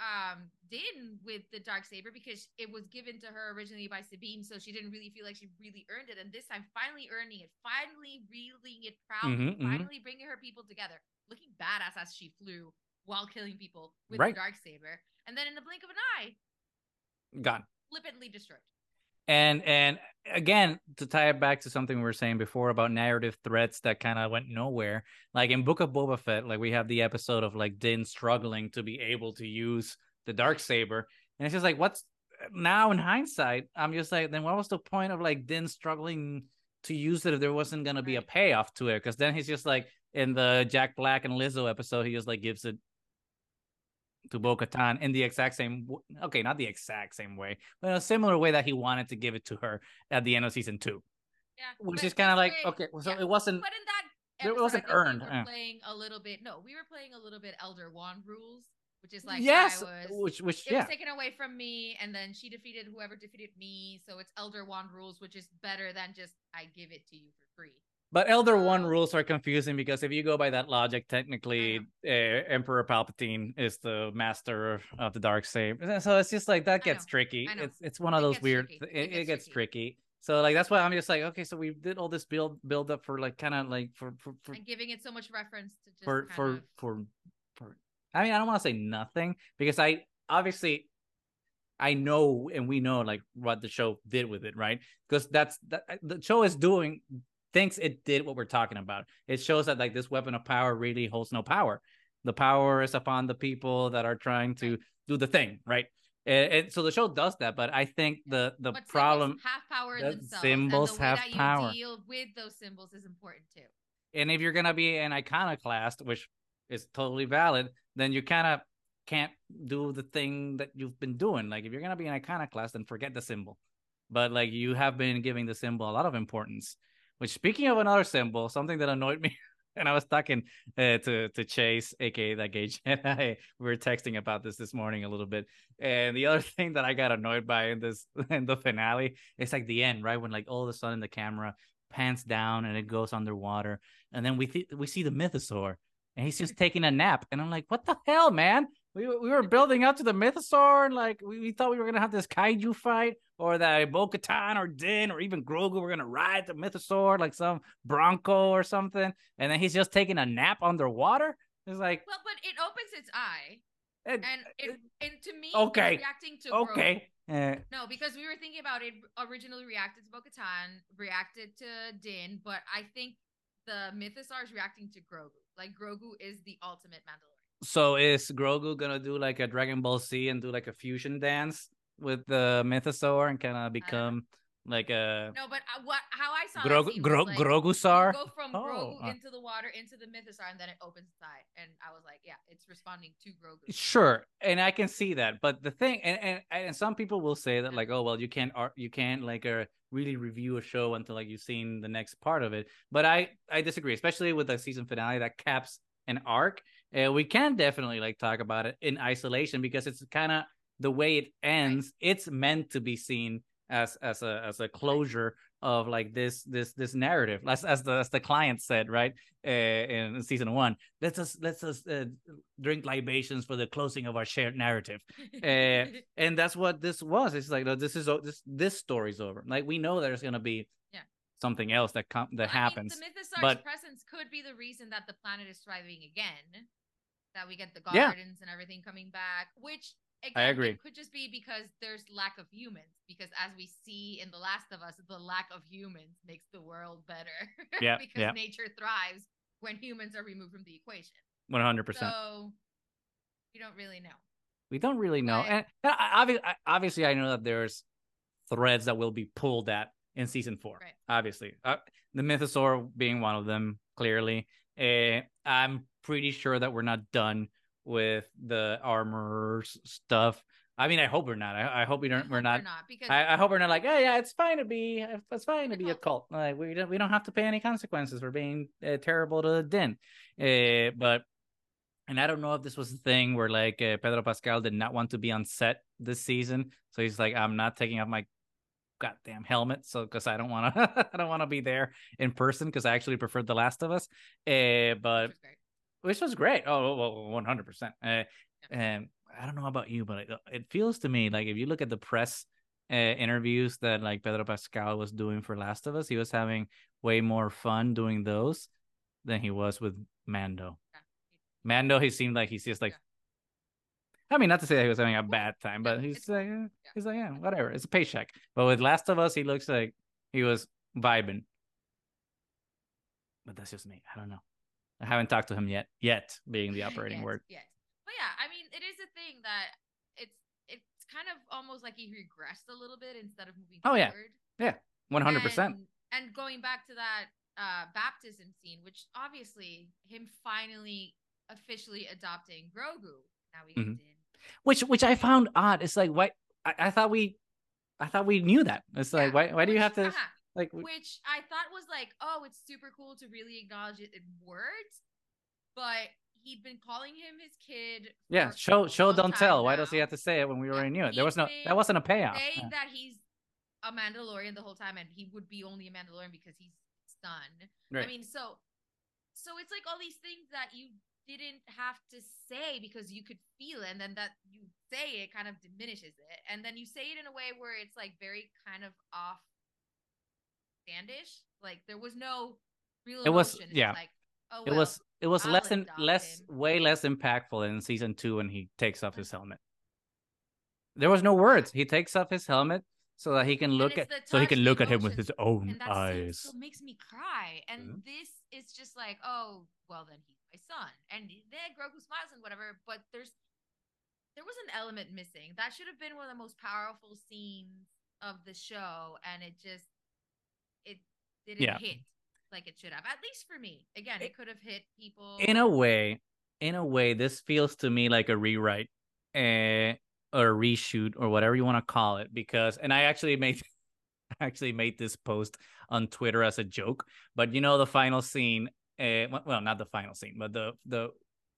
um Din with the dark saber because it was given to her originally by Sabine, so she didn't really feel like she really earned it. And this time, finally earning it, finally wielding it proudly, Mhm, mhm. finally bringing her people together, looking badass as she flew while killing people with Right. the dark saber, and then in the blink of an eye, gone. flippantly destroyed. And and again, to tie it back to something we were saying before about narrative threats that kind of went nowhere. Like in Book of Boba Fett, like we have the episode of like Din struggling to be able to use the dark saber, and it's just like, what's now in hindsight? I'm just like, then what was the point of like Din struggling to use it if there wasn't gonna be a payoff to it? Because then he's just like in the Jack Black and Lizzo episode, he just like gives it to Bo Katan in the exact same okay, not the exact same way, but in a similar way that he wanted to give it to her at the end of season two. Yeah, Which is kind of like okay, so yeah. it wasn't But in that It wasn't earned, We were yeah. playing a little bit. No, we were playing a little bit Elder Wand rules, which is like yes, I was. which which it yeah, was taken away from me, and then she defeated whoever defeated me. So it's Elder Wand rules, which is better than just I give it to you for free. But Elder Wand rules are confusing because if you go by that logic, technically, uh, Emperor Palpatine is the master of, the dark saber. So it's just like that gets tricky. It's it's one of It those weird. It, It gets gets tricky. tricky. So like that's why I'm just like okay, so we did all this build build up for like kind of like for for for and giving it so much reference to just for for of, for for I mean I don't want to say nothing because I obviously I know and we know like what the show did with it, right? Because that's that the show is doing thinks it did what we're talking about. It shows that like this weapon of power really holds no power. The power is upon the people that are trying to do the thing, right? And, and so the show does that, but I think the the but problem symbols have power the themselves. symbols and the way have that you power. deal with those symbols is important too. and if you're gonna be an iconoclast, which is totally valid, then you kind of can't do the thing that you've been doing. Like if you're gonna be an iconoclast, then forget the symbol. But like you have been giving the symbol a lot of importance. Which speaking of another symbol, something that annoyed me, <laughs> and I was talking uh, to to Chase, aka that gay <laughs> Jedi. We were texting about this this morning a little bit, and the <laughs> other thing that I got annoyed by in this in the finale, it's like the end, right when like all of a sudden the camera pans down and it goes underwater, and then we th- we see the mythosaur, and he's just taking a nap, and I'm like, what the hell, man? We we were building up to the mythosaur, and like we, we thought we were gonna have this kaiju fight, or that Bo-Katan or Din or even Grogu were gonna ride the mythosaur like some bronco or something, and then he's just taking a nap underwater. It's like, Well, but it opens its eye, and it and to me, Okay. reacting to okay, eh, No, because we were thinking about it. Originally reacted to Bo-Katan, reacted to Din, but I think the Mythosaur is reacting to Grogu. Like Grogu is the ultimate Mandalorian. So is Grogu gonna do like a Dragon Ball Z and do like a fusion dance with the Mythosaur and kind of become like a No, but uh, what how I saw Grogu Gro- like, Grogusaur? go from Oh, Grogu uh. into the water into the Mythosaur, and then it opens its eye, and I was like, yeah, it's responding to Grogu. Sure, and I can see that, but the thing, and and, and some people will say that like, oh well, you can't ar- you can't like uh, really review a show until like you've seen the next part of it. But I I disagree, especially with the season finale that caps an arc. Uh, we can definitely like talk about it in isolation because it's kind of the way it ends. It's meant to be seen as as a as a closure of like this this this narrative as as the as the client said right uh, in season one let's us let's us uh, drink libations for the closing of our shared narrative uh, <laughs> and that's what this was it's like no, this is this this story's over like we know there's gonna be Yeah. something else that com- that Well, I mean, happens the Mythosaur's but- presence could be the reason that the planet is thriving again. That we get the Yeah. gardens and everything coming back, which again, I agree. It could just be because there's lack of humans. Because as we see in The Last of Us, the lack of humans makes the world better. <laughs> Yeah, because yeah. nature thrives when humans are removed from the equation. 100% So you don't really know. we don't really know But- and, obviously, obviously i know that there's threads that will be pulled at in season four Right. obviously uh, the mythosaur being one of them clearly uh, i'm pretty sure that we're not done with the armor stuff I mean, I hope we're not. I, I hope we don't. I We're not. not because I, I hope we're not like, oh yeah, it's fine to be, it's fine to be a cult. Like we don't, we don't have to pay any consequences for being uh, terrible to Din. Uh, but, and I don't know if this was the thing where like uh, Pedro Pascal did not want to be on set this season, so he's like, I'm not taking off my goddamn helmet, so because I don't want to, <laughs> I don't want to be there in person because I actually preferred The Last of Us. Uh, but which was great. was great. Oh, well, one hundred percent. And I don't know about you, but it, it feels to me like if you look at the press uh, interviews that like Pedro Pascal was doing for Last of Us, he was having way more fun doing those than he was with Mando. Yeah. Mando, he seemed like he's just like. I mean, not to say that he was having a bad time, but he's like, eh, Yeah. he's like, yeah, whatever. It's a paycheck. But with Last of Us, he looks like he was vibing. But that's just me. I don't know. I haven't talked to him yet. Yet being the <laughs> operating Yes, word. Yes. But yeah, I mean, it is a thing that it's it's kind of almost like he regressed a little bit instead of moving Oh, yeah. forward. One hundred percent. And, going back to that uh baptism scene, which obviously him finally officially adopting Grogu. Now we Mhm. did. Which which I found odd. It's like why I, I thought we I thought we knew that. It's like Yeah, why why do you have to like which I thought was like, oh, it's super cool to really acknowledge it in words, but he'd been calling him his kid. yeah show show don't tell. Why does he have to say it when we already knew it? There was no that wasn't a payoff. Saying Yeah. that he's a Mandalorian the whole time, and he would be only a Mandalorian because he's son. Right. I mean, so so it's like all these things that you didn't have to say because you could feel it, and then that you say it kind of diminishes it, and then you say it in a way where it's like very kind of off standish. Like there was no real It was- emotion. Yeah. like oh it well, was it was I'll less and less way less impactful in season two when he takes off his helmet. There was no words. He takes off his helmet so that he can look at so he can look at him with his own and that eyes. still makes me cry. And Mhm. this is just like, oh, well, then he's my son, and then Grogu smiles and whatever. But there's there was an element missing that should have been one of the most powerful scenes of the show, and it just it didn't Yeah. hit like it should have. At least for me, again, it, It- could have hit people in a way, in a way, this feels to me like a rewrite, uh, or a reshoot, or whatever you want to call it. Because, and I actually made, <laughs> I actually made this post on Twitter as a joke. But you know, the final scene, uh, well- not the final scene, but the the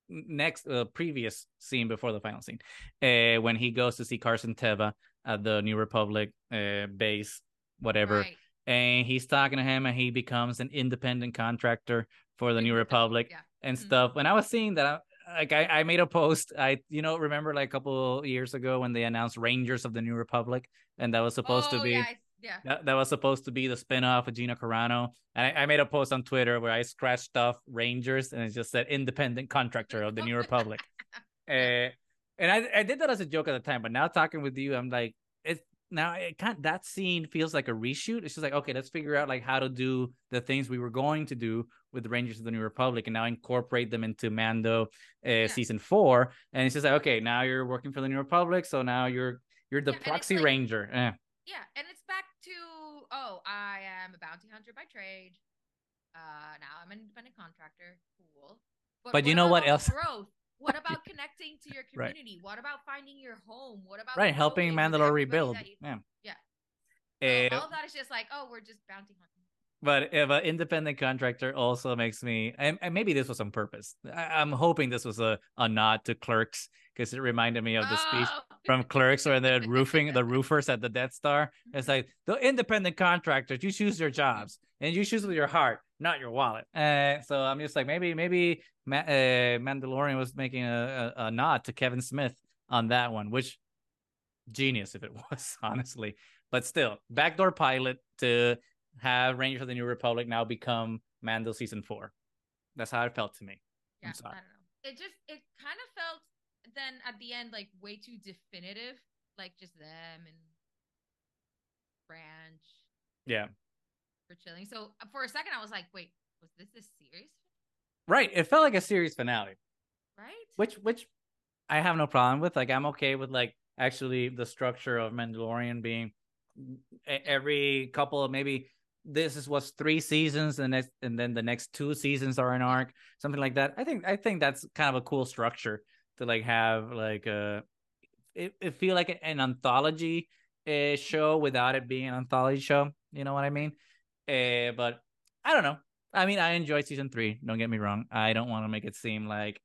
next, uh, previous scene before the final scene, uh, when he goes to see Carson Teva at the New Republic uh, base, whatever Right. and he's talking to him and he becomes an independent contractor for the new republic Yeah. and Mhm. stuff when i was seeing that I, like I, I made a post i you know remember like a couple years ago when they announced rangers of the new republic and that was supposed to Oh, be yeah, yeah. that, that was supposed to be the spin-off of Gina Carano. And I, I made a post on Twitter where I scratched off Rangers and it just said independent contractor of the New Republic. Uh, <laughs> and I, I did that as a joke at the time, but now talking with you, I'm like, it's now it can't that scene feels like a reshoot. It's just like, okay, let's figure out like how to do the things we were going to do with Rangers of the New Republic and now incorporate them into Mando uh, season four. And it's just like, okay, now you're working for the New Republic, so now you're you're the Yeah, proxy like- ranger. Eh. Yeah, and it's back oh, I am a bounty hunter by trade. Uh, now I'm an independent contractor. Cool. But you know what else? Growth. What <laughs> about connecting to your <laughs> Right. community? What about finding your home? What about right helping mandalore rebuild you- yeah Yeah. So all that is just like, oh, we're just bounty hunting. but if an independent contractor also makes me and, and maybe this was on purpose I, i'm hoping this was a, a nod to clerks because it reminded me of the speech Oh! <laughs> from clerks where the roofing the <laughs> roofers at the death star it's like the independent contractors you choose your jobs and you choose with your heart not your wallet uh, so i'm just like maybe maybe Ma- uh, mandalorian was making a, a, a nod to kevin smith on that one which genius if it <laughs> was honestly but still backdoor pilot to have rangers of the new republic now become mando season four that's how it felt to me Yeah, I'm sorry. I don't know. It just it kind of felt then at the end like way too definitive, like just them and Branch yeah for chilling. So uh, for a second I was like, wait, was this a series? right it felt like a series finale Right? which which I have no problem with. Like I'm okay with like actually the structure of Mandalorian being every couple of maybe this is what's three seasons and next and then the next two seasons are an arc, something like that. I think I think that's kind of a cool structure to like have like a it, it feel like an anthology uh, show without it being an anthology show. You know what I mean? Uh, but I don't know. I mean, I enjoy season three. Don't get me wrong. I don't want to make it seem like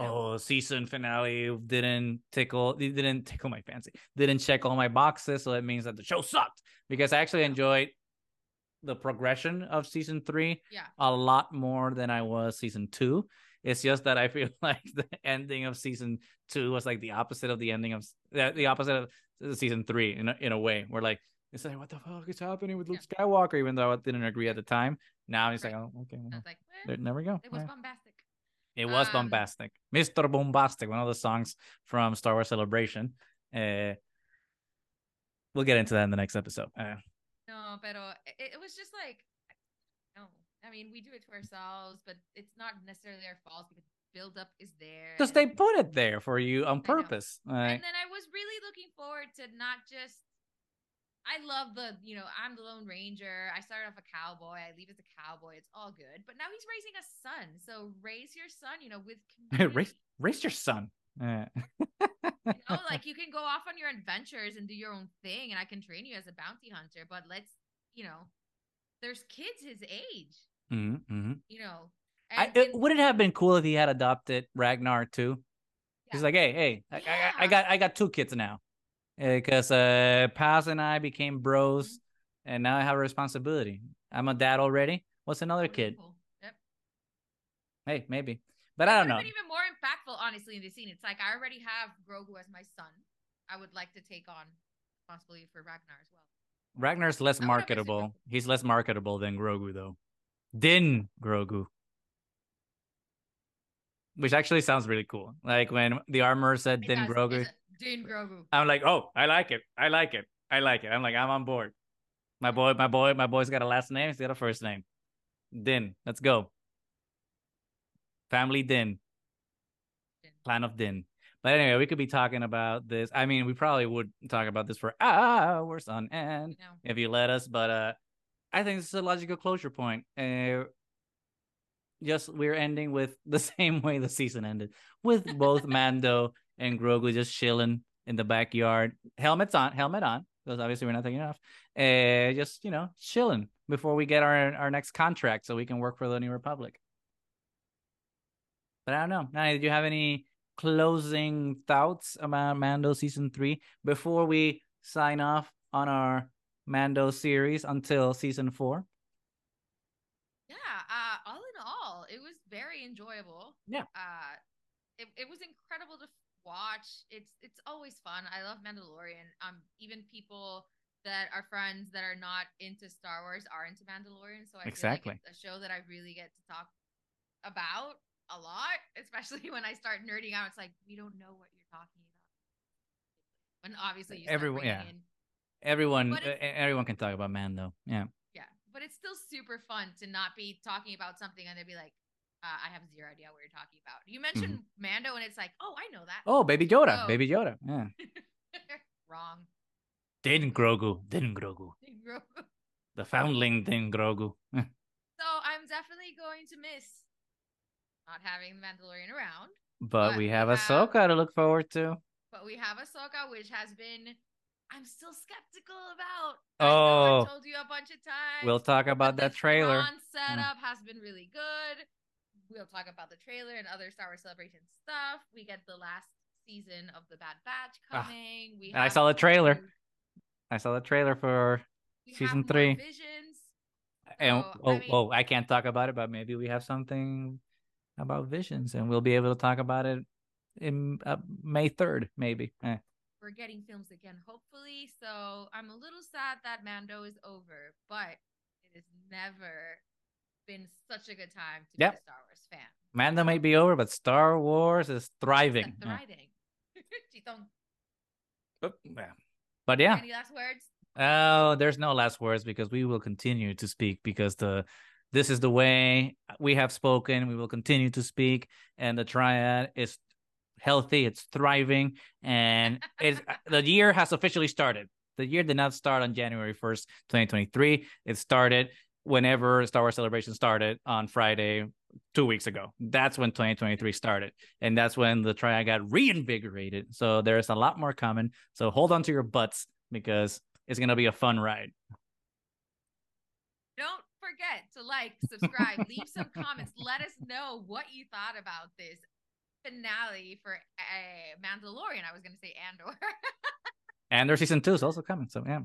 oh, season finale didn't tickle, didn't tickle my fancy, didn't check all my boxes, so it means that the show sucked. Because I actually enjoyed the progression of season three Yeah. a lot more than I was season two. It's just that I feel <laughs> like the ending of season two was like the opposite of the ending of the, the opposite of season three in a, in a way. Where like it's like what the fuck is happening with Luke Skywalker? Even though I didn't agree at the time, now it's Right. like oh okay, well, like, eh, there, there we go. it was Yeah. bombastic. It was Um, bombastic, Mr. Bombastic, one of the songs from Star Wars Celebration. Uh, we'll get into that in the next episode. Uh, No, pero it, it was just like. I mean, we do it to ourselves, but it's not necessarily our fault because build up is there. because they put it there for you on purpose. Like, And then I was really looking forward to not just. I love the, you know, I'm the Lone Ranger. I started off a cowboy. I leave as a cowboy. It's all good. But now he's raising a son. So raise your son, you know, with <laughs> raise raise your son. You know, like <laughs> you can go off on your adventures and do your own thing, and I can train you as a bounty hunter. But let's, you know, there's kids his age, mhm, mhm. you know. I, it, would it have been cool if he had adopted Ragnar too? He's like, hey, hey, I, I, I Yeah. got I got two kids now, because uh, Paz and I became bros, Mm-hmm. and now I have a responsibility. I'm a dad already. What's another kid? Yep. Hey, maybe, but I don't know. been even more impactful, honestly, in the scene. It's like I already have Grogu as my son. I would like to take on responsibility for Ragnar as well. Ragnar's less I would've been super marketable. He's less marketable than Grogu, though. Din Grogu. Which actually sounds really cool. Like when the armor said It Din does. Grogu, Din Grogu. I'm like, oh, I like it. I like it. I like it. I'm like, I'm on board. My boy, my boy, my boy's got a last name. He's got a first name. Din. Let's go. Family Din. Din. Clan of Din. But anyway, we could be talking about this. I mean, we probably would talk about this for hours on end You know, if you let us. But uh, I think this is a logical closure point. Uh, just we're ending with <laughs> the same way the season ended, with both <laughs> Mando and Grogu just chilling in the backyard, helmets on, helmet on, because obviously we're not taking it off. Uh, just you know, chilling before we get our our next contract, so we can work for the New Republic. But I don't know. Nani, did you have any closing thoughts about Mando season three before we sign off on our Mando series until season four? yeah. Uh, all in all, it was very enjoyable. Yeah. Uh, it, it was incredible to watch. It's it's always fun. I love Mandalorian. Um, even people that are friends that are not into Star Wars are into Mandalorian. So I Exactly. like it's a show that I really get to talk about a lot, <laughs> especially when I start nerding out. It's like we don't know what you're talking about. And obviously you start Everyone- yeah. in Everyone, everyone can talk about Mando. Yeah. Yeah, but it's still super fun to not be talking about something and they'd be like, uh, "I have zero idea what you're talking about." You mentioned Mando, and it's like, "Oh, I know that." Mm-hmm. Oh, Baby Yoda, Oh. Baby Yoda. Yeah. <laughs> Wrong. Din Grogu, Din Grogu, so the foundling Din Grogu. <laughs> So I'm definitely going to miss not having the Mandalorian around, but But we we have have- Ahsoka to look forward to. but we have Ahsoka, which has been. I'm still skeptical about. I Oh. I told you a bunch of times. We'll talk about that trailer. Thrawn setup has been really good. We'll talk about the trailer and other Star Wars Celebration stuff. We get the last season of the Bad Batch Ah, coming. we I saw the trailer. I saw the trailer for season three. Visions. and So, oh I mean- oh I can't talk about it, but maybe we have something about visions, and we'll be able to talk about it in uh, May third, maybe. Eh. We're getting films again, hopefully. So I'm a little sad that Mando is over, but it has never been such a good time to Yep. be a Star Wars fan. Mando may be over, but Star Wars is thriving. Eh. <laughs> thriving. <laughs> Yeah. But yeah, Any last words? Oh, there's no last words because we will continue to speak because the this is the way we have spoken. We will continue to speak, and the triad is healthy. It's thriving, and it's uh, <laughs> the year has officially started. The year did not start on January first, 2023. It started whenever Star Wars Celebration started on Friday, two weeks ago. That's when 2023 started, and that's when the triad got reinvigorated. So there's a lot more coming. So hold on to your butts because it's gonna be a fun ride. Don't forget to like, subscribe, leave some comments. Let us know what you thought about this finale for uh, Mandalorian. I was gonna say Andor. <laughs> and their season two is also coming. So yeah.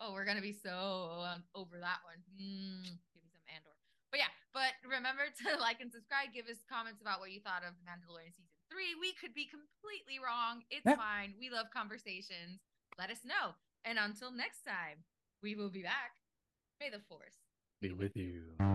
Oh, we're gonna be so um, over that one. Mm, give me some Andor. But yeah, but remember to <laughs> like and subscribe. Give us comments about what you thought of Mandalorian season three. We could be completely wrong. It's yeah. fine. We love conversations. Let us know. And until next time, we will be back. May the force be with you.